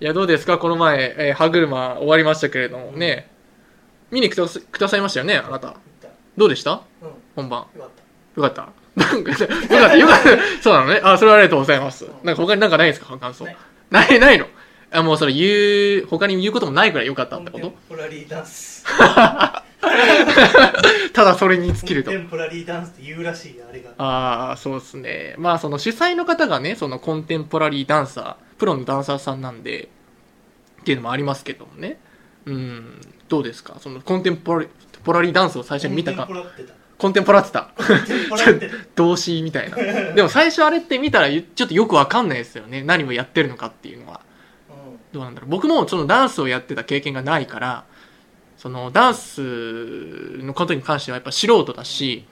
いや、どうですか？この前、えー歯車終わりましたけれどもね。見に来てくださいましたよね、あなた。どうでした？うん本番。よかったよかった。なんか、よかった、よかった。そうなのね。あ、それはありがとうございます。なんか他になんかないですか？感想ない。ない、ないの？あ、もうそれ言う、他に言うこともないくらいよかったってこと？コンテンポラリーダンス ただそれに尽きるとコン。テンポラリーダンスって言うらしいあれがああ、そうですね。まあその主催の方がね、そのコンテンポラリーダンサー、プロのダンサーさんなんで、っていうのもありますけどもね。うん、どうですか？そのコンテンポラリーダンスを最初に見たかコンテンポラってた動詞みたいな。でも最初あれって見たらちょっとよくわかんないですよね。何をやってるのかっていうのは。うんどうなんだろう。僕もそのダンスをやってた経験がないから、そのダンスのことに関してはやっぱ素人だし、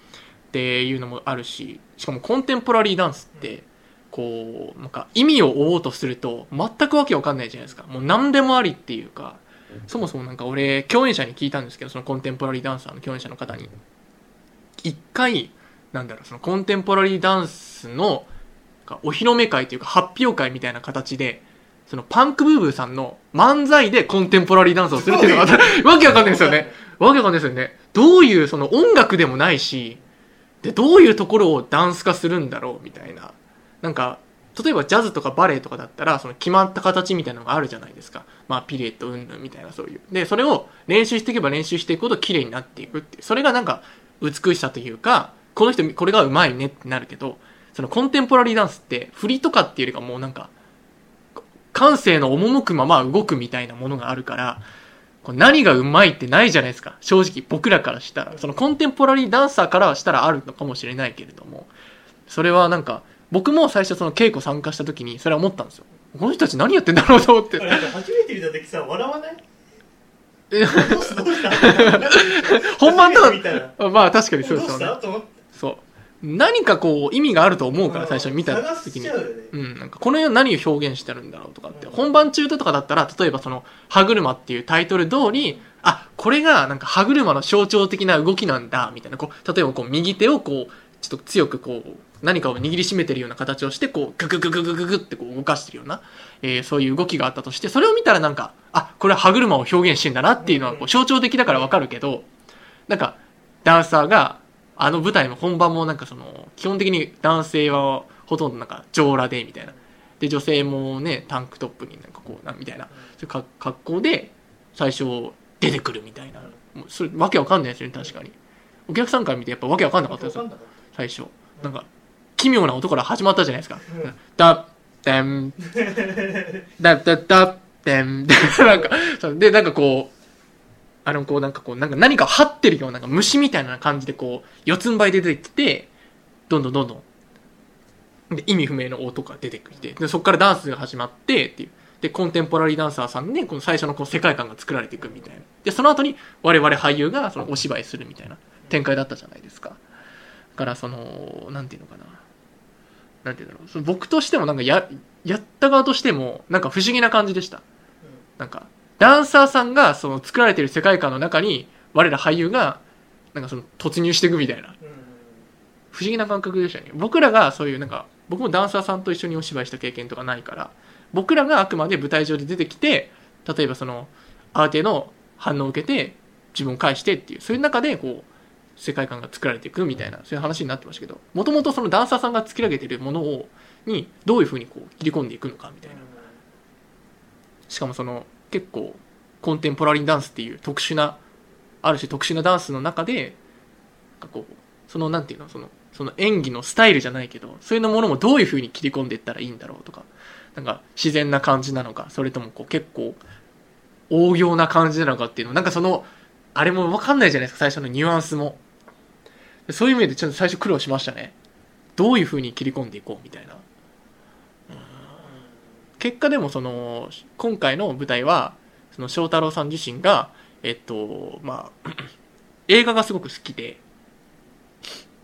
っていうのもあるし、しかもコンテンポラリーダンスって、こう、なんか意味を追おうとすると全くわけわかんないじゃないですか。もう何でもありっていうか、そもそもなんか俺、共演者に聞いたんですけど、そのコンテンポラリーダンサーの共演者の方に。一回、なんだろう、そのコンテンポラリーダンスの、お披露目会というか発表会みたいな形で、そのパンクブーブーさんの漫才でコンテンポラリーダンスをするっていうのが、わけわかんないですよね。わけわかんないですよね。どういう、その音楽でもないし、で、どういうところをダンス化するんだろうみたいな。なんか、例えばジャズとかバレエとかだったら、その決まった形みたいなのがあるじゃないですか。まあ、ピレット、うんぬんみたいなそういう。で、それを練習していけば練習していくほど綺麗になっていくって。それがなんか、美しさというか、この人、これがうまいねってなるけど、そのコンテンポラリーダンスって、振りとかっていうよりかもうなんか、感性の赴くまま動くみたいなものがあるから、こう何がうまいってないじゃないですか。正直僕らからしたら。そのコンテンポラリーダンサーからしたらあるのかもしれないけれども、それはなんか、僕も最初その稽古参加した時にそれは思ったんですよ。この人たち何やってんだろうと思って。なんか初めて見た時さ笑わない？本番と初めて見たらか、まあ確かにそうですよね。そう。何かこう意味があると思うから最初に見た探時にうん、なんかこの世何を表現してるんだろうとかって、本番中とかだったら、例えばその、歯車っていうタイトル通り、あ、これがなんか歯車の象徴的な動きなんだ、みたいな、こう、例えばこう、右手をこう、ちょっと強くこう、何かを握りしめてるような形をして、こう、グググググググってこう動かしてるような、えーそういう動きがあったとして、それを見たらなんか、あ、これは歯車を表現してんだなっていうのはこう象徴的だからわかるけど、なんか、ダンサーが、あの舞台の本番もなんかその、基本的に男性はほとんどなんか上裸でみたいな。で、女性もね、タンクトップになんかこうな、みたいな、そういうか格好で最初出てくるみたいな。もうそれわけわかんないですよね、確かに。お客さんから見てやっぱわけわかんなかったですよ最初。なんか、奇妙な音から始まったじゃないですか。うんダッ、デン、ダッダッダッ、デン、で、なんか、で、なんかこう、あの、こう、なんかこう、なんか何かを張ってるような、なんか虫みたいな感じでこう、四つん這いで出てきて、どんどんどんどん、で、意味不明の音が出てきて、で、そこからダンスが始まって、っていう。で、コンテンポラリーダンサーさんで、この最初のこう世界観が作られていくみたいな。で、その後に我々俳優がそのお芝居するみたいな展開だったじゃないですか。だから、その、なんていうのかな。なんていうんだろう。その僕としてもなんかや、やった側としても、なんか不思議な感じでした。なんか、ダンサーさんがその作られている世界観の中に、我ら俳優が、なんかその突入していくみたいな。不思議な感覚でしたね。僕らがそういうなんか、僕もダンサーさんと一緒にお芝居した経験とかないから、僕らがあくまで舞台上で出てきて、例えばその、相手の反応を受けて、自分を返してっていう、そういう中でこう、世界観が作られていくみたいな、そういう話になってましたけど、もともとそのダンサーさんが作り上げてるものを、に、どういうふうにこう、切り込んでいくのかみたいな。しかもその、結構、コンテンポラリーダンスっていう特殊な、ある種特殊なダンスの中で、なんかこう、その、なんていうの、その、その演技のスタイルじゃないけど、そういうものもどういう風に切り込んでいったらいいんだろうとか、なんか自然な感じなのか、それともこう結構、応用な感じなのかっていうの、なんかその、あれもわかんないじゃないですか、最初のニュアンスも。そういう意味でちょっと最初苦労しましたね。どういう風に切り込んでいこうみたいな。結果でもその、今回の舞台は、その翔太郎さん自身が、えっと、まあ、映画がすごく好きで、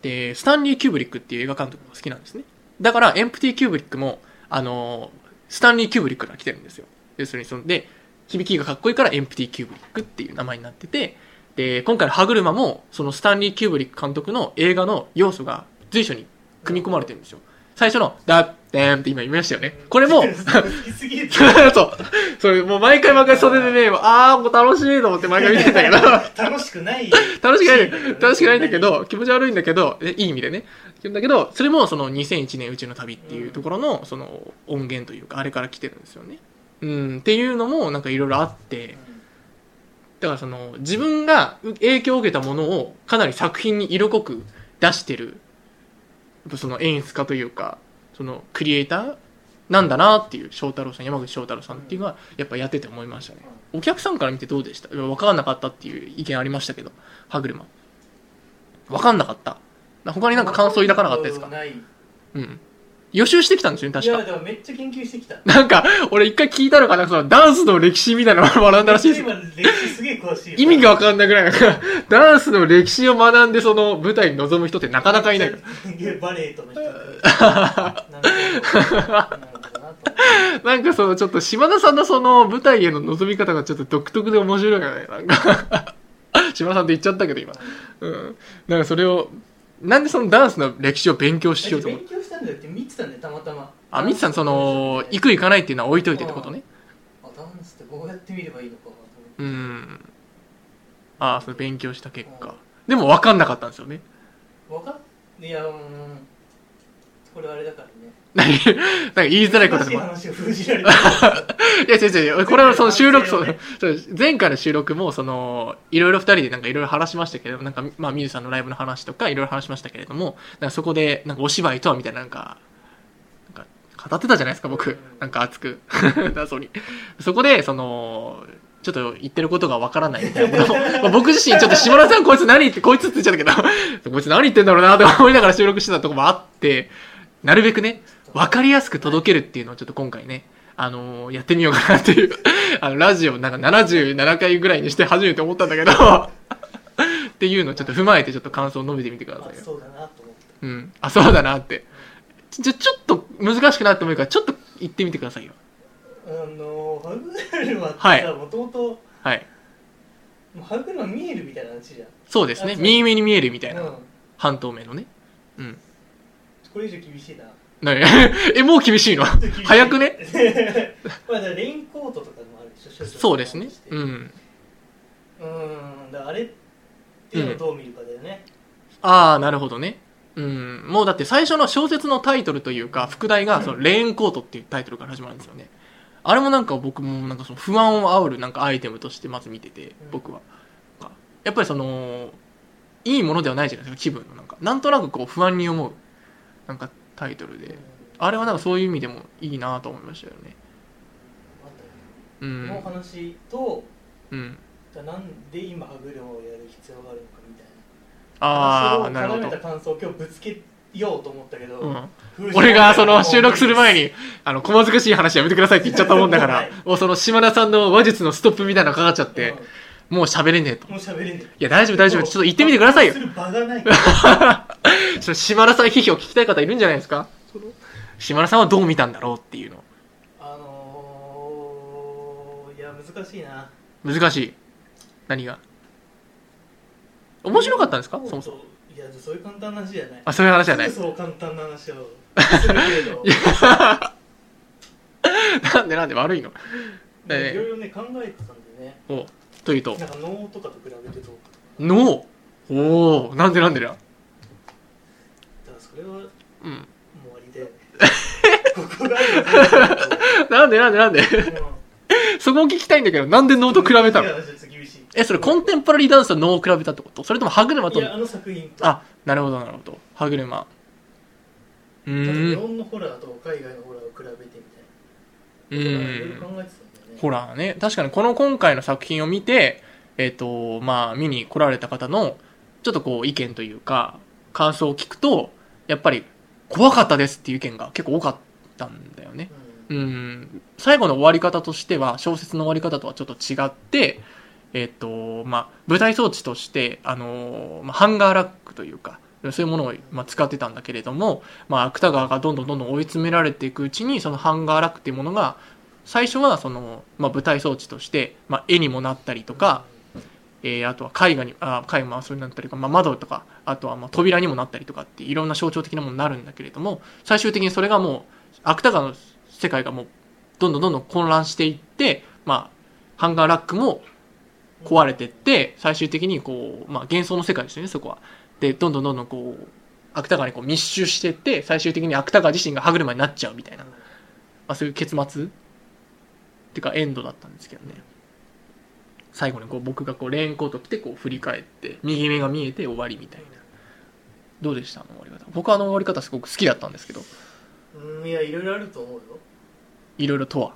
で、スタンリー・キューブリックっていう映画監督が好きなんですね。だから、エンプティ・キューブリックも、あの、スタンリー・キューブリックから来てるんですよ。要するにその、で、響きがかっこいいからエンプティ・キューブリックっていう名前になってて、で、今回の歯車も、そのスタンリー・キューブリック監督の映画の要素が随所に組み込まれてるんですよ。最初の、ダッ、デーンって今言いましたよね。これも、そう。それもう毎回毎回袖でね、あーもう楽しいと思って毎回見てんだけど、楽しくない。楽しくない、楽しくないんだけど、気持ち悪いんだけど、えいい意味でね。だけど、それもその2001年宇宙の旅っていうところの、その音源というか、あれから来てるんですよね。うん、っていうのもなんかいろいろあって、だからその自分が影響を受けたものをかなり作品に色濃く出してる、やっぱその演出家というか、そのクリエイターなんだなっていう翔太郎さん、山口翔太郎さんっていうのはやっぱやってて思いましたね。お客さんから見てどうでした？分かんなかったっていう意見ありましたけど、歯車。分かんなかった。他になんか感想抱かなかったですか？うん。予習してきたんですよね、いや、確か。でもめっちゃ研究してきた。なんか、俺一回聞いたのかな、そのダンスの歴史みたいなのを 学んだらしいですよ。今、歴史すげえ詳しいよ。意味が分かんないぐらいなんか、ダンスの歴史を学んでその舞台に臨む人ってなかなかいないから。いやバレエとの人なんかなるほどなとなんかそのちょっと島田さんのその舞台への臨み方がちょっと独特で面白いよね。なんか、島田さんって言っちゃったけど今。うん。なんかそれを、なんでそのダンスの歴史を勉強しようと思う？勉強したんだよって見てたんだよ、たまたま。あ、ミツさんその、行く行かないっていうのは置いといてってことね。あ、ダンスってこうやって見ればいいのかと思ってうん。ああ、それ勉強した結果。でも分かんなかったんですよね。わかんいや、うん。これあれだからね。何？なんか言いづらいことも。い話を封じられてる。いや、違う違う。これはその収録、そう、前回の収録も、その、いろいろ二人でなんかいろいろ話しましたけど、なんか、まあ、ミュージさんのライブの話とか、いろいろ話しましたけれども、なんかそこで、なんかお芝居とはみたいな、なんか、なんか、語ってたじゃないですか、僕。なんか熱く。謎に。そこで、その、ちょっと言ってることがわからないみたいなことをまあ僕自身ちょっと島田さんこいつ何言って、こいつって言っちゃったけど、こいつ何言ってんだろうなと思いながら収録してたとこもあって、なるべくね、わかりやすく届けるっていうのをちょっと今回ね、あのーやってみようかなっていう、あの、ラジオなんか77回ぐらいにして初めて思ったんだけど、っていうのをちょっと踏まえてちょっと感想を述べてみてくださいよ。あそうだなと思って。うん。あ、そうだなって。ちょ、ちょっと難しくなってもいいから、ちょっと言ってみてくださいよ。あの、ハグルマってはいさ、もともと、はい。もうハグルマ見えるみたいな話じゃん。そうですね。右目に見えるみたいな。うん。半透明のね。うん。これ以上厳しいな。なに え、もう厳しいの？早くね？まあ、レインコートとかもあるでしょ そうですね。う。うんん。だあれっていうのをどう見るかだよね。ああ、なるほどね。うん。もうだって最初の小説のタイトルというか、副題が、その、レインコートっていうタイトルから始まるんですよね。あれもなんか僕もなんかその不安を煽るなんかアイテムとしてまず見てて、僕は。やっぱりその、いいものではないじゃないですか、気分のなんか。なんとなくこう不安に思う、なんかタイトルで。あれはなんかそういう意味でもいいなと思いましたよね。うこのん。話と、うん。じゃあなんで今ハグルマをやる必要があるのかみたいな。ああ、なるほど絡めた。感想を今日ぶつけようと思ったけど、うん。俺がその収録する前に、あの、小難しい話やめてくださいって言っちゃったもんだからはい、もうその島田さんの話術のストップみたいなのかかっちゃって、もう喋れねえと。うんもう喋れねえ。いや、大丈夫大丈夫。ちょっと言ってみてくださいよす。る場がない。島田さん批評聞きたい方いるんじゃないですか？島田さんはどう見たんだろうっていうの。あのー、いや、難しいな。難しい。何が？面白かったんですか？そもそも。いや、そういう簡単な話じゃない。あ、そういう話じゃない。そう簡単な話をするけれど。なんでなんで悪いの？えいろいろね、考えてたんでね。おというとなんか脳とかと比べてどうか脳おおなんでなんでだ？だからそれはもううん。終わりで。ここがあるなんでなんでなんで？そこを聞きたいんだけど、なんで脳と比べたの？え、それコンテンポラリーダンスと脳を比べたってこと？それとも歯車と？いや、あの作品と。あ、なるほどなるほど。歯車。うだって日ーん。本のホラーと海外のホラーを比べてみうたいな。いろいろーん。考えてた。ホラーね。確かにこの今回の作品を見て、えっ、と、まあ、見に来られた方の、ちょっとこう、意見というか、感想を聞くと、やっぱり、怖かったですっていう意見が結構多かったんだよね。うんうん、最後の終わり方としては、小説の終わり方とはちょっと違って、えっ、と、まあ、舞台装置として、あのーまあ、ハンガーラックというか、そういうものを、まあ、使ってたんだけれども、まあ、芥川がどんどんどんどん追い詰められていくうちに、そのハンガーラックっていうものが、最初はその、まあ、舞台装置として、まあ、絵にもなったりとか、えーあとは絵画に、あ絵画もそれになったりとか、まあ、窓とか、あとはまあ扉にもなったりとかっていろんな象徴的なものになるんだけれども、最終的にそれがもう、芥川の世界がもう、どんどんどんどん混乱していって、まあ、ハンガーラックも壊れてって、最終的にこう、まあ幻想の世界ですよね、そこは。で、どんどんどんどんこう、芥川にこう密集してって、最終的に芥川自身が歯車になっちゃうみたいな、まあそういう結末ていうかエンドだったんですけどね。最後にこう僕がこうレインコート着てこう振り返って、右目が見えて終わりみたいな。どうでした？あの終わり方。僕はあの終わり方すごく好きだったんですけど、うんいやいろいろあると思うよいろいろとは。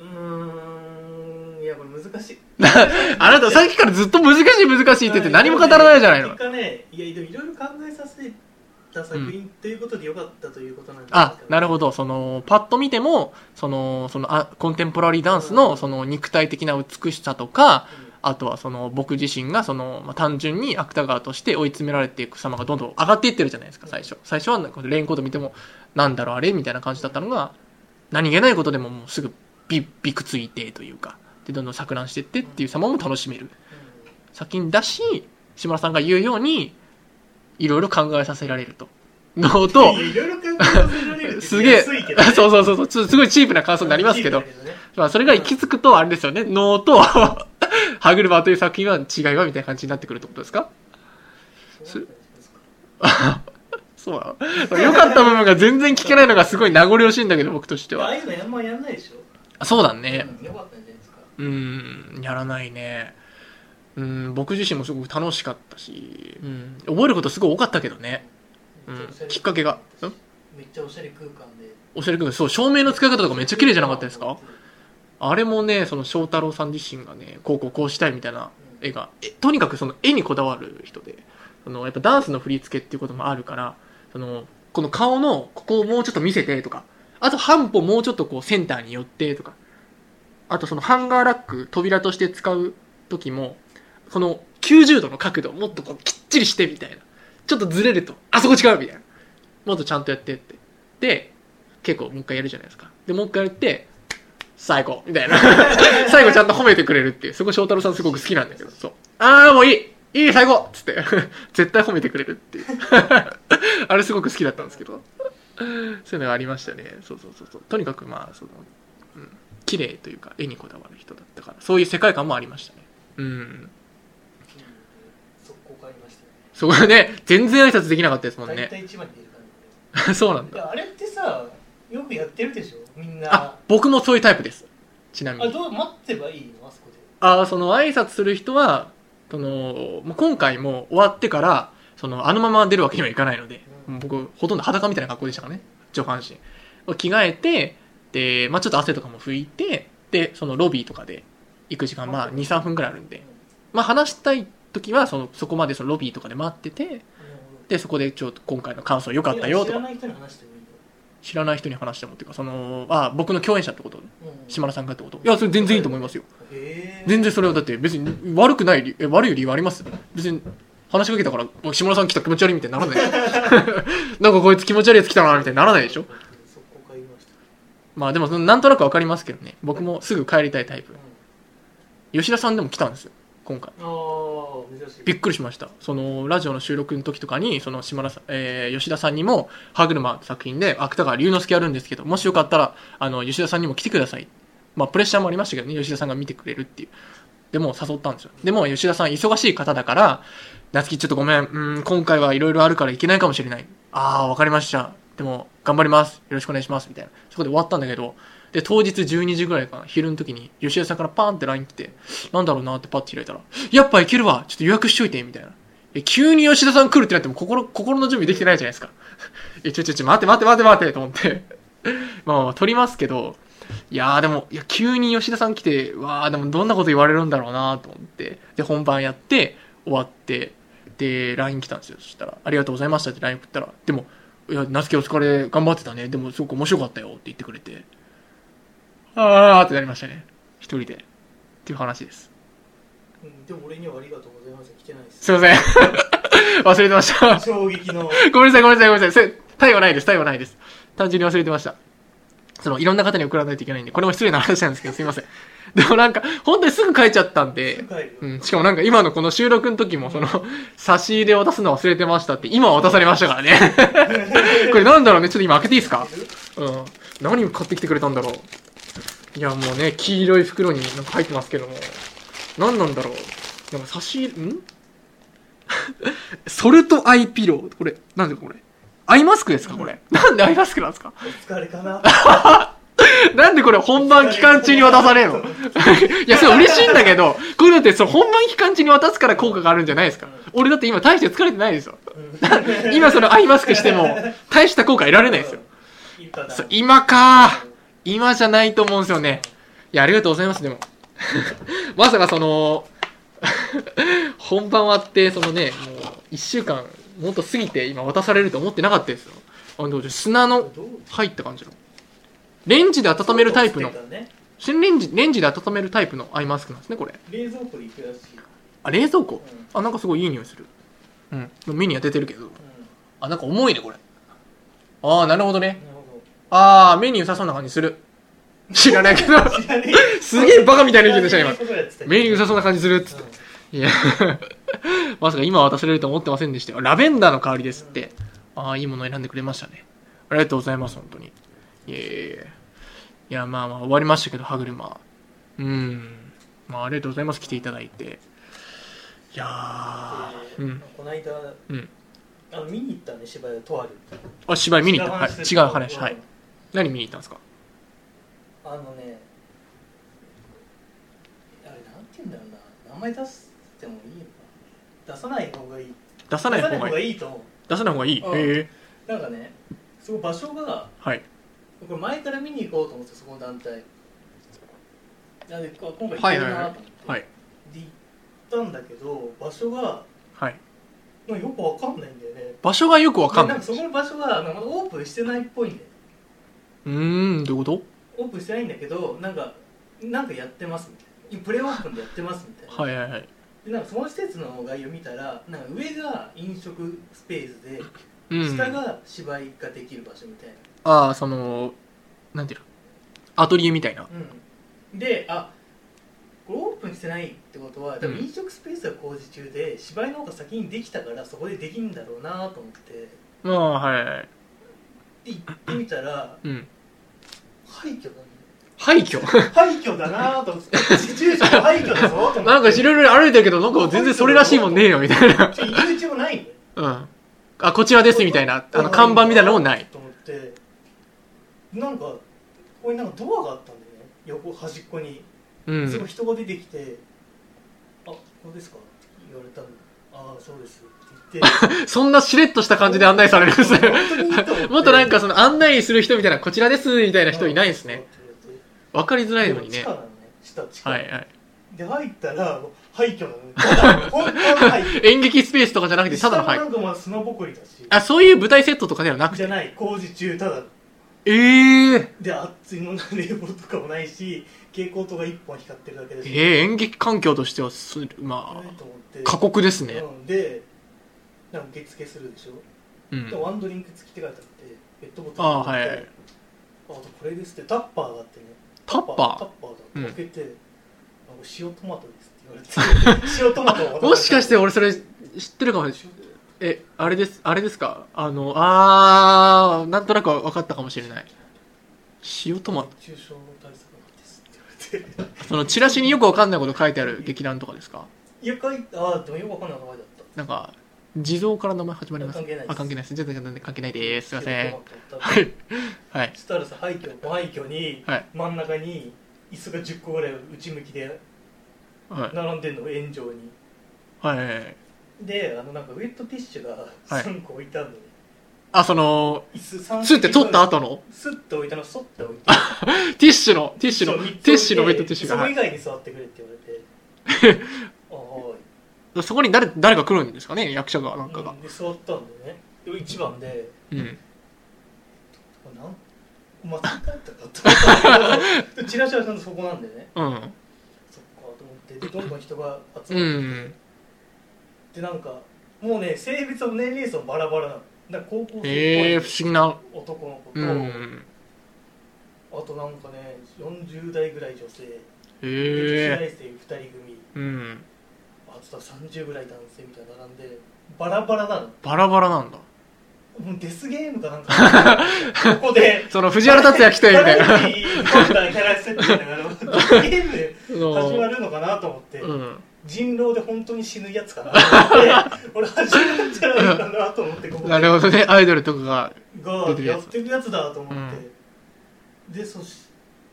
うーんいやこれ難しい あなたさっきからずっと難しい難しいって言って何も語らないじゃないの結。果ねいやでもいろいろ考えさせた作品ということでよかったということなんですか、なるほど。その、パッと見ても、その、その、あコンテンポラリーダンスの、その、肉体的な美しさとか、あとはその、僕自身が、その、まあ、単純に芥川として追い詰められていく様がどんどん上がっていってるじゃないですか、最初。最初は、レインコード見ても、なんだろう、あれみたいな感じだったのが、何気ないことでももうすぐ、び、びくついてというか、で、どんどん錯乱していってっていう様も楽しめる。作品だし、島田さんが言うように、いろいろ考えさせられると。のうんと、いろいろ考えさせられる すげえ、そうそうそうそう、すごいチープな感想になりますけど。まあそれが行き着くと、あれですよね、能と、歯車という作品は違いはみたいな感じになってくるってことですか？そうなの。良かった部分が全然聞けないのがすごい名残惜しいんだけど、僕としては。ああいうのあんまやんないでしょ。そうだね。うんよかったんじゃないですか。うーん、やらないね。うん、僕自身もすごく楽しかったし、うん、覚えることすごい多かったけどね。うん、きっかけが。ん？めっちゃおしゃれ空間で。おしゃれくん、そう、照明の使い方とかめっちゃ綺麗じゃなかったですか？あれもね、その翔太郎さん自身がね、こうこうこうしたいみたいな絵が、えとにかくその絵にこだわる人で、そのやっぱダンスの振り付けっていうこともあるから、その、この顔のここをもうちょっと見せてとか、あと半歩もうちょっとこうセンターに寄ってとか、あとそのハンガーラック、扉として使う時も、この90度の角度もっとこうきっちりしてみたいな。ちょっとずれると、あそこ違うみたいな。もっとちゃんとやってって。で、結構もう一回やるじゃないですか。で、もう一回やって、最高みたいな。最後ちゃんと褒めてくれるっていう。そこ翔太郎さんすごく好きなんだけど、そう。あーもういいいい最高っつって。絶対褒めてくれるっていう。あれすごく好きだったんですけど。そういうのがありましたね。そうそうそうそう。とにかくまあ、その、うん、綺麗というか、絵にこだわる人だったから、そういう世界観もありましたね。うん。速攻変わりましたよねそこでね、全然挨拶できなかったですもんね。大体一番に出るから そうなんだ。あれってさよくやってるでしょ？みんなあ、僕もそういうタイプです。ちなみあに。どう待ってばいいの？あそこであその挨拶する人は、その、もう今回も終わってから、その、あのまま出るわけにはいかないので、うん僕、ほとんど裸みたいな格好でしたからね。上半身。着替えて、で、まあちょっと汗とかも拭いて、で、そのロビーとかで行く時間、まあ2、3分くらいあるんで、まあ話したい時は、その、そこまでそのロビーとかで待ってて、で、そこでちょっと今回の感想良かったよとか、知らない人に話してもいいよ知らない人に話してもっていうか、その、あ、僕の共演者ってこと。うん。島田さんがってこと。いや、それ全然いいと思いますよ。全然それはだって別に悪くない悪い理由あります？別に話しかけたからお島田さん来た気持ち悪いみたいにならない。なんかこいつ気持ち悪いやつ来たなみたいにならないでしょ？まあでもなんとなくわかりますけどね。僕もすぐ帰りたいタイプ。吉田さんでも来たんですよ今回。うんああびっくりしました。そのラジオの収録の時とかにその島田さん、えー吉田さんにも「歯車」作品で芥川龍之介やるんですけどもしよかったらあの吉田さんにも来てください。まあプレッシャーもありましたけどね吉田さんが見てくれるっていう。でも誘ったんですよ。でも吉田さん忙しい方だから夏希ちょっとごめん。うん今回はいろいろあるからいけないかもしれない。ああわかりました。でも頑張ります。よろしくお願いします。みたいな。そこで終わったんだけどで当日12時ぐらいかな。昼の時に吉田さんからパーンって LINE 来てなんだろうなってパッて開いたらやっぱいけるわ。ちょっと予約しといてみたいな。え急に吉田さん来るってなっても心心の準備できてないじゃないですか。えちょちょちょ待って待って待って待ってと思って。まあまあ撮りますけど。いやーでもいや急に吉田さん来てわーでもどんなこと言われるんだろうなと思って。で本番やって終わって。で LINE 来たんですよ。そしたら「ありがとうございました」って LINE 送ったら。でも「いや夏希お疲れ頑張ってたね。でもすごく面白かったよ」って言ってくれて。あーってなりましたね一人でっていう話ですうんでも俺にはありがとうございます来てないですすいません 忘れてました衝撃のごめんなさい、ごめんなさい、ごめんなさい。対はないです、対はないです。単純に忘れてました。その、いろんな方に送らないといけないんで、これも失礼な話なんですけど、すいません。でもなんか、本当にすぐ書いちゃったんで、うん、しかもなんか今のこの収録の時も、その、差し入れを渡すの忘れてましたって、今は渡されましたからね。これなんだろうね、ちょっと今開けていいですか？うん。何買ってきてくれたんだろう。いやもうね黄色い袋になんか入ってますけども。何なんだろう。なんか差し入れん？ソルトアイピロー。これなんでこれ。アイマスクですかこれ。なんでアイマスクなんですか？お疲れかな。なんでこれ本番期間中に渡されるの？いや、それ嬉しいんだけど、こういうのってその本番期間中に渡すから効果があるんじゃないですか。俺だって今大して疲れてないですよ。今そのアイマスクしても、大した効果得られないですよ。今か今じゃないと思うんですよね。いや、ありがとうございます、でも。まさかその、本番終わって、そのね、もう、一週間、もっと過ぎて今渡されると思ってなかったですよ。あの砂の入った感じの。レンジで温めるタイプの新レンジ、レンジで温めるタイプのアイマスクなんですね、これ。冷蔵庫でいくらしいあ、冷蔵庫？うんあ、なんかすごいいい匂いする。うん。目には出てるけど。うんあ、なんか重いね、これ。ああ、なるほどね。なるほああ、目に良さそうな感じする。知らないけど。すげえバカみたいな意見でした、ねえことやってたよ目に良さそうな感じするっつっうんて。いや、まさか今渡されると思ってませんでしたよ。ラベンダーの香りですって。ああ、いいものを選んでくれましたね。ありがとうございます、本当に。いえいえいえ。いや、まあまあ、終わりましたけど、歯車。うん。まあ、ありがとうございます、来ていただいて。いやうん。この間うん。あの見に行ったね芝居をとあるあ、芝居見に行った。はい。違う話、はい。何見に行ったんですか？あのねあれなんて言うんだろうな名前出してもいいのかな出さない方がいい出さない方がいい。いいと思う出さない方がいい。うんへえ。なんかねすごい場所がはい。これ前から見に行こうと思ってそこの団体なんでこ今回行るなと思って、はい。で行ったんだけど場所がはい。よくわかんないんだよね場所がよくわかんない。でなんかそこの場所がなんかまだオープンしてないっぽいんだようーん、どういうこオープンしてないんだけどなんかなんかやってますみたいなプレオープンでやってますみたいな、とはいはいはい。でなんかその施設の概要見たらなんか上が飲食スペースでうん。下が芝居ができる場所みたいああ、その、なんていうの？アトリエみたいな。な、うん、であこれオープンしてないってことは多分うん飲食スペースが工事中で芝居の方が先にできたからそこでできるんだろうなと思ってああ、はいはい。で行ってみたらうん。廃墟廃墟？廃墟だなと思って住所が廃墟だぞと思ってなんかいろいろ歩いてるけど、なんか全然それらしいもんねえよ、みたいな。ちょ入り口もないんだようん。あ、こちらです、みたいな。あの、看板みたいなのもない。と思ってなんかここになんかドアがあったんだよね横端っこにうすごいん。人が出てきて「あここですか?」って言われたの「ああそうです」そんなしれっとした感じで案内されるんですね。もっとなんかその案内する人みたいな、こちらです、みたいな人いないですね。わかりづらいのにね。はいはい。で入ったら廃墟なのの廃墟演劇スペースとかじゃなくて、ただの廃墟。あそういう舞台セットとかではなくて。じゃない工事中ただええー。で熱いの冷房とかもないし蛍光灯が一本光ってるだけだしええ演劇環境としてはす、まあ過酷ですね。うん、でなんか受付するでしょ、うん。で。ワンドリンク付きって書いてあってペットボトルああはい。はいあとこれですってタッパーがあってね。タッパー？タッパーうんだ開けて、なんか塩トマトですって言われて。塩トマトもしかして俺それ知ってるかもしれない。え、あれです、あれですか？あの、あー、なんとなく分かったかもしれない。塩トマト。熱中症対策なんですって言われて。そのチラシによく分かんないこと書いてある劇団とかですか？いや書いてああでもよくわかんない名前だった。なんか、地蔵から名前始まります。関係ないですあ、関係ないです。全然関係ないです。すいません。はい。はいそ。したらさ廃墟廃墟にはい。真ん中に椅子が10個ぐらい内向きではい。並んでんの円状にはいはいはい。であのなんかウェットティッシュがはい3個置いてあるのね、あ、その、椅子3つって取った後の？スッと置いたのそって置いてティッシュの、ティッシュの、ティッシュのウェットティッシュが。そこ以はい外に座ってくれって言われて そこに誰、誰が来るんですかね？役者が、なんかがうん。で座ったんでねで1番でうん。なん？間違えたか？と でチラシはちゃんとそこなんでねうん。そっかと思ってでどんどん人が集まってうん。でなんかもうね性別も年齢層もバラバラなのだ高校生っぽいええー、不思議な。男の子と、うん。あとなんかね40代ぐらい女性へで女子え大生2人組うん。あとさ30ぐらい男性みたいなの並んでバラバラなの。バラバラなんだ。もうデスゲームかなんか。ここで。その藤原竜也来てみたいな。バラエティーみたいなキャラ設定だからデスゲームで始まるのかなと思って、うん。人狼で本当に死ぬやつかなと思って。俺始まるんじゃないかなと思ってここなるほどね。アイドルとかががやってるやつだと思って、でそし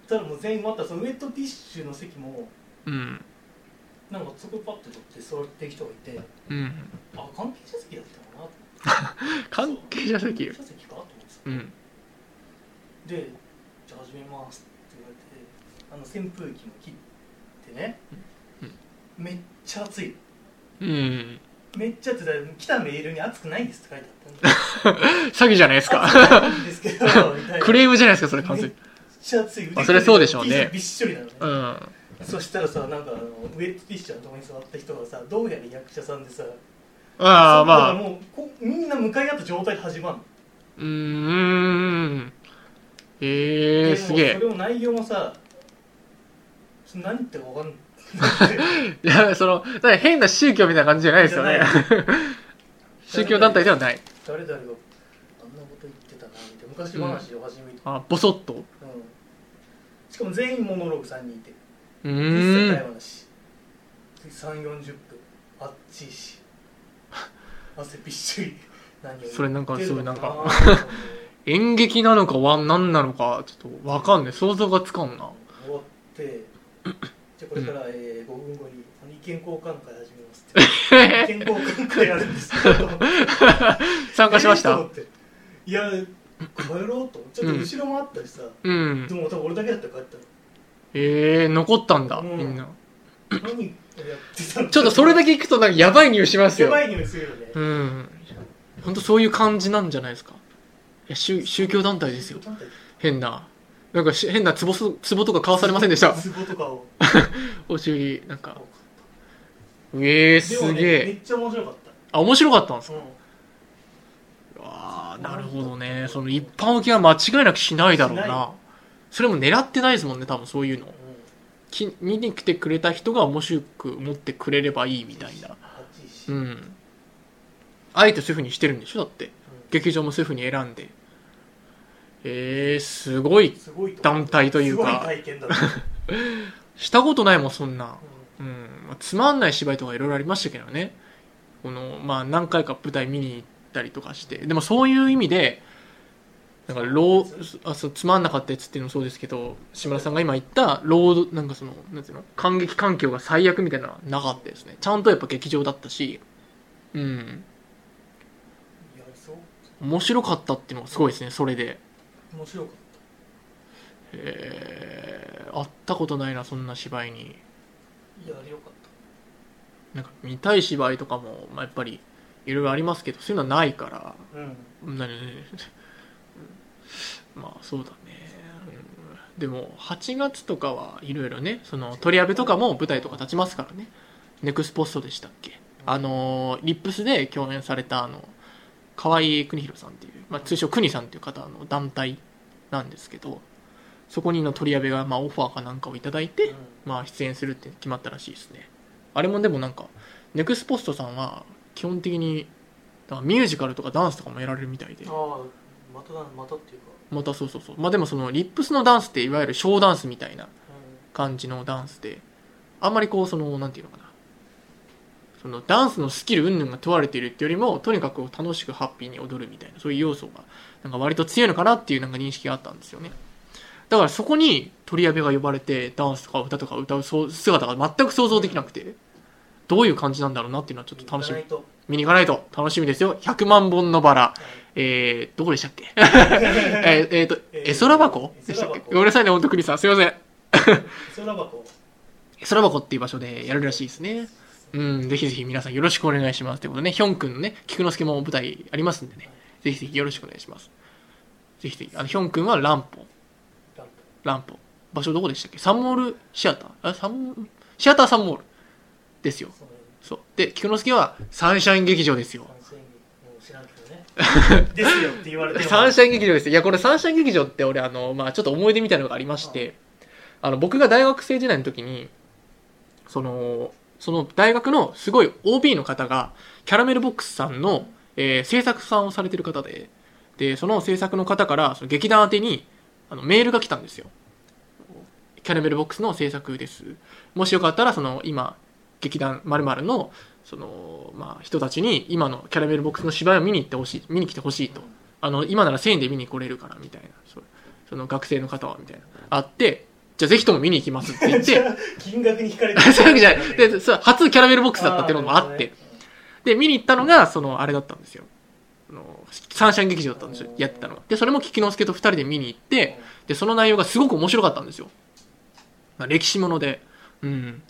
たらもう全員また。そのウェットティッシュの席もうんなんかそこパッと取って座ってる人がいてうん。あ関係者席だったかなと思って。関係者席？関係者席かと思ってさうん。で「じゃあ始めます」って言われてあの扇風機も切ってね、めっちゃ暑いうん。めっちゃ暑い。来たメールに暑くないですって書いてあったんで 詐欺じゃないですか。ですけどクレームじゃないですかそれ完めっ全にちゃ暑い。あそれそうでしょうね。びっしょりなのね、うんそしたらさなんかあのウェットティッシュのとこに座った人がさどうやら役者さんでさああまあ。もうこみんな向かい合った状態で始まるの。うーん。ええですげえ。もそれも内容もさ何言ってるか分かんない。いやその変な宗教みたいな感じじゃないですよね。宗教団体ではない。誰々があんなこと言ってたなみたいな。昔話を始めて、あボソッと。うん。しかも全員モノローグ3人いてうん。切会話なし3 4 0分あっちいし汗びっしり何を言ってるのそれなんかすごいなんかなと思って演劇なのかわ何なのかちょっとわかんない。想像がつかんな。終わってじゃあこれから、えー5分後にあの意見交換会始めますって。意見交換会やるんですけど。参加しました？えーと思って？いや帰ろうと。思ってちょっと後ろもあったりさ、うん。でも多分俺だけだったら帰ったええ残ったんだうん。みんな。ちょっとそれだけ聞くとなんかやばい匂いしますよ。やばい匂いするよね、うん。本当そういう感じなんじゃないですか。いや宗宗教団体ですよ。変な。なんかし変な壺す壺とか買わされませんでした。ツボとかを。お尻なんか。うえー、すげえ。めっちゃ面白かっあ面白かったんですた、か？うん。ああなるほどね。その一般受けは間違いなくしないだろうなそれも狙ってないですもんね多分そういうの。き見に来てくれた人が面白く思ってくれればいいみたいな。うんうん。あえてそういうふうにしてるんでしょだって。劇場もそういうふうに選んで。えー、すごい団体というか。したことないもんそんな。ううん。まあつまんない芝居とかいろいろありましたけどね。このまあ何回か舞台見に行ったりとかして。でもそういう意味でなんかローあそうつまんなかったやつっていうのもそうですけど島田さんが今言ったロードなんかそのなんていうの？感激環境が最悪みたいなのはなかったですね。ちゃんとやっぱ劇場だったしうん。面白かったっていうのがすごいですねそれで。面白かっえー、会ったことないなそんな芝居に。たいやあれよかっなんか見たい芝居とかも、まあ、やっぱりいろいろありますけどそういうのはないから。たうんなにまあそうだね、うんでも8月とかはいろいろねその取り上げとかも舞台とか立ちますからね。ネクスポストでしたっけ？あのリップスで共演されたあの河合邦弘さんっていう、まあ、通称邦さんっていう方の団体なんですけどそこにの取り上げが、まあ、オファーかなんかをいただいて、うん。まあ、出演するって決まったらしいですね。あれもでもなんかネクスポストさんは基本的にミュージカルとかダンスとかもやられるみたいでまただまたっていうか、またそうそうそう。まあでもそのリップスのダンスっていわゆるショーダンスみたいなう感じのダンスであんまりこうそのなんていうのかな。そのダンスのスキル云々が問われているっていうよりもとにかく楽しくハッピーに踊るみたいなそういう要素がなんか割と強いのかなっていうなんか認識があったんですよね。だからそこに鳥矢部が呼ばれてダンスとか歌とか歌う姿が全く想像できなくてどういう感じなんだろうなっていうのはちょっん、と楽しみ見に行かないと楽しみですよ100万本のバラえー、どこでしたっけ？えーえーと、絵空箱？でしたっけ？ごめんなさいね、本当クリスさん。すいません。空箱絵 空箱っていう場所でやるらしいですね。うん、ぜひぜひ皆さんよろしくお願いします。ということでね、ヒョン君のね、菊之助も舞台ありますんでね、ぜひぜひよろしくお願いします。ぜひぜひ、あの、ヒョン君はランポ、ランプランポ。場所どこでしたっけ？サンモールシアター？あ、サン、シアターサンモールですよ。そう。で、菊之助はサンシャイン劇場ですよ。三千もう知らんけどね ですよって言われてもサンシャイン劇場ですよいやこれサンシャイン劇場って俺あの、まあ、ちょっと思い出みたいなのがありましてあの僕が大学生時代の時にそのその大学のすごい OB の方がキャラメルボックスさんの、ええー制作さんをされてる方で、で、その制作の方から、その劇団宛てに、あの、メールが来たんですよ。キャラメルボックスの制作です。もしよかったら、その、今、劇団〇〇の、その、まあ、人たちに、今のキャラメルボックスの芝居を見に行ってほしい、見に来てほしいと。あの、今なら1000円で見に来れるから、みたいな。そその学生の方は、みたいな。あって、じゃあぜひとも見に行きますって言って、金額に惹かれて そういうわけじゃない。で、そう初キャラメルボックスだったっていうのもあって。で、見に行ったのが、その、あれだったんですよ。あのサンシャイン劇場だったんですよ、やってたのが。で、それも菊之助と二人で見に行って、で、その内容がすごく面白かったんですよ。まあ、歴史もので。うん。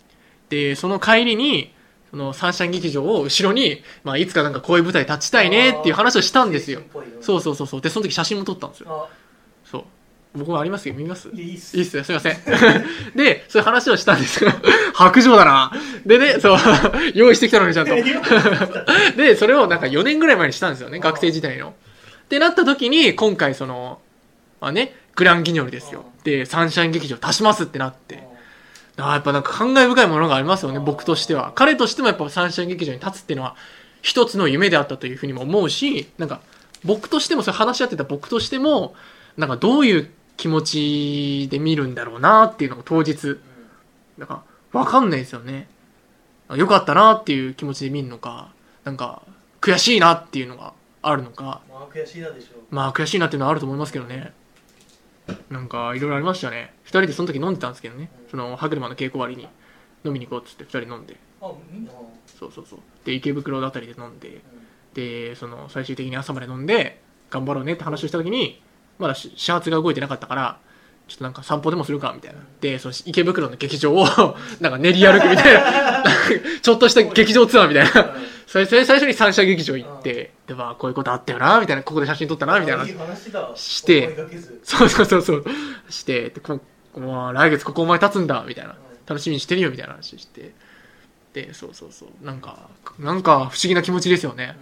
で、その帰りに、そのサンシャイン劇場を後ろに、まあ、いつかなんかこういう舞台立ちたいねっていう話をしたんですよ。そうそうそうそう。で、その時写真も撮ったんですよ。あそう。僕もありますよ。見ます？いいっすいいっすよ、すいません。で、そういう話をしたんですよ。白状だな。でね、そう、用意してきたのにちゃんと。で、それをなんか4年ぐらい前にしたんですよね、学生時代の。ってなった時に、今回その、まあね、グランギニョルですよ。で、サンシャイン劇場足しますってなって。やっぱなんか感慨深いものがありますよね、僕としては。彼としてもやっぱサンシャイン劇場に立つっていうのは、一つの夢であったというふうにも思うし、なんか、僕としても、それ話し合ってた僕としても、なんかどういう気持ちで見るんだろうなっていうのが当日、なんか、わかんないですよね。よかったなっていう気持ちで見るのか、なんか、悔しいなっていうのがあるのか、まあ悔しいなでしょうまあ悔しいなっていうのはあると思いますけどね。なんかいろいろありましたね。二人でその時飲んでたんですけどね。その歯車の稽古終わりに飲みに行こうっつって二人飲んで。そうそうそう。で、池袋のあたりで飲んで、で、その最終的に朝まで飲んで、頑張ろうねって話をした時に、まだし始発が動いてなかったから、ちょっとなんか散歩でもするかみたいな。で、その池袋の劇場を なんか練り歩くみたいな。ちょっとした劇場ツアーみたいな。それ最初に三社劇場行って、で、まあこういうことあったよな、みたいな。ここで写真撮ったな、みたいな。してそうそうそうそう。して、でこもう来月ここお前立つんだ、みたいな。楽しみにしてるよ、みたいな話して。で、そうそうそう。なんか、なんか不思議な気持ちですよね。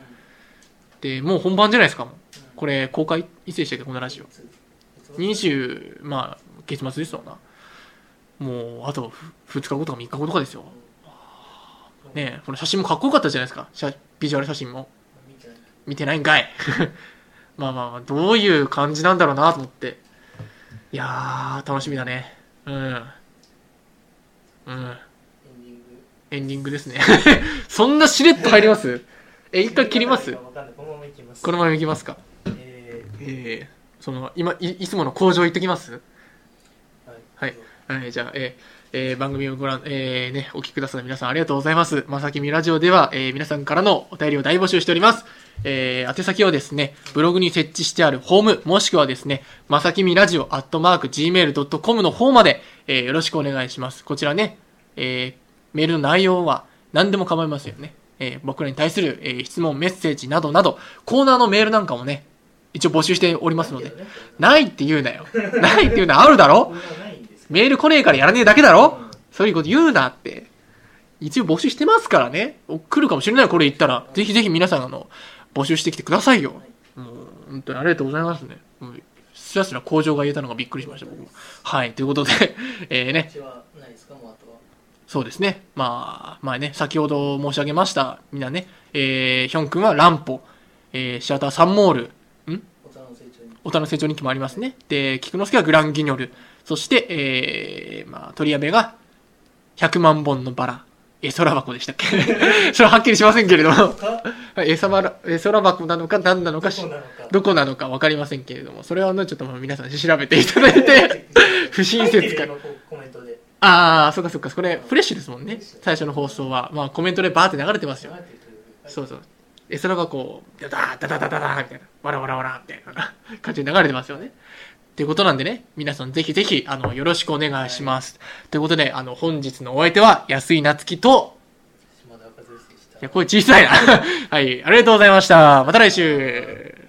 で、もう本番じゃないですか、これ、公開、いつでしたっけ、このラジオ。20、まあ、月末ですよな。もう、あと2日後とか3日後とかですよ。ねこの写真もかっこよかったじゃないですか。写ビジュアル写真も。見てないんかい まあまあまあどういう感じなんだろうなと思っていやー楽しみだね。うん。うん。エンディング。ですね。そんなしれっと入ります？え一回切ります？このままいきます。か？ええー、その今いいつもの工場行ってきます？ーはい。はい、じゃあ、えーえー番組をご覧、えーね、お聞きくださる皆さんありがとうございます。まさきみラジオでは、えー皆さんからのお便りを大募集しております。えー宛先はですね、ブログに設置してあるホーム、もしくはですね、まさきみラジオアットマーク gmail.com の方まで、えーよろしくお願いします。こちらね、えーメールの内容は何でも構いませんよね。えー僕らに対する、えー質問、メッセージなどなど、コーナーのメールなんかもね、一応募集しておりますので、ないって言うなよ。ないって言うな、あるだろ？メール来ねえからやらねえだけだろ？そういうこと言うなって。一応募集してますからね。来るかもしれないこれ言ったら。ぜひぜひ皆さんあの、募集してきてくださいよ。もう、本当にありがとうございますね。もうすらすら工場が言えたのがびっくりしました、僕も。はい、ということで、えーね、そうですね。まあ、まあね、先ほど申し上げました。みんなね、えー、ヒョン君はランポ、えー、シアターサンモール、ん？大人の成長に大人の成長日記もありますね。で、菊之助はグランギニョル。そして、えー、まあ、鳥矢部が100万本のバラ。絵空箱でしたっけ？それははっきりしませんけれども。か絵空絵空箱なのか何なのかしどこなのかどこなのか分かりませんけれども、それはね、ちょっとまあ皆さん調べていただいて、不親切かああ、そっかそっか、これフレッシュですもんね。最初の放送は。まあコメントでバーって流れてますよ。そうそう。絵空箱、ダダダダダダダみたいな、わらわらわらみたいな感じで流れてますよね。ということなんでね、皆さんぜひぜひ、あの、よろしくお願いします。ということで、あの、本日のお相手は、安井夏樹と、いや、声小さいな。はい、ありがとうございました。また来週。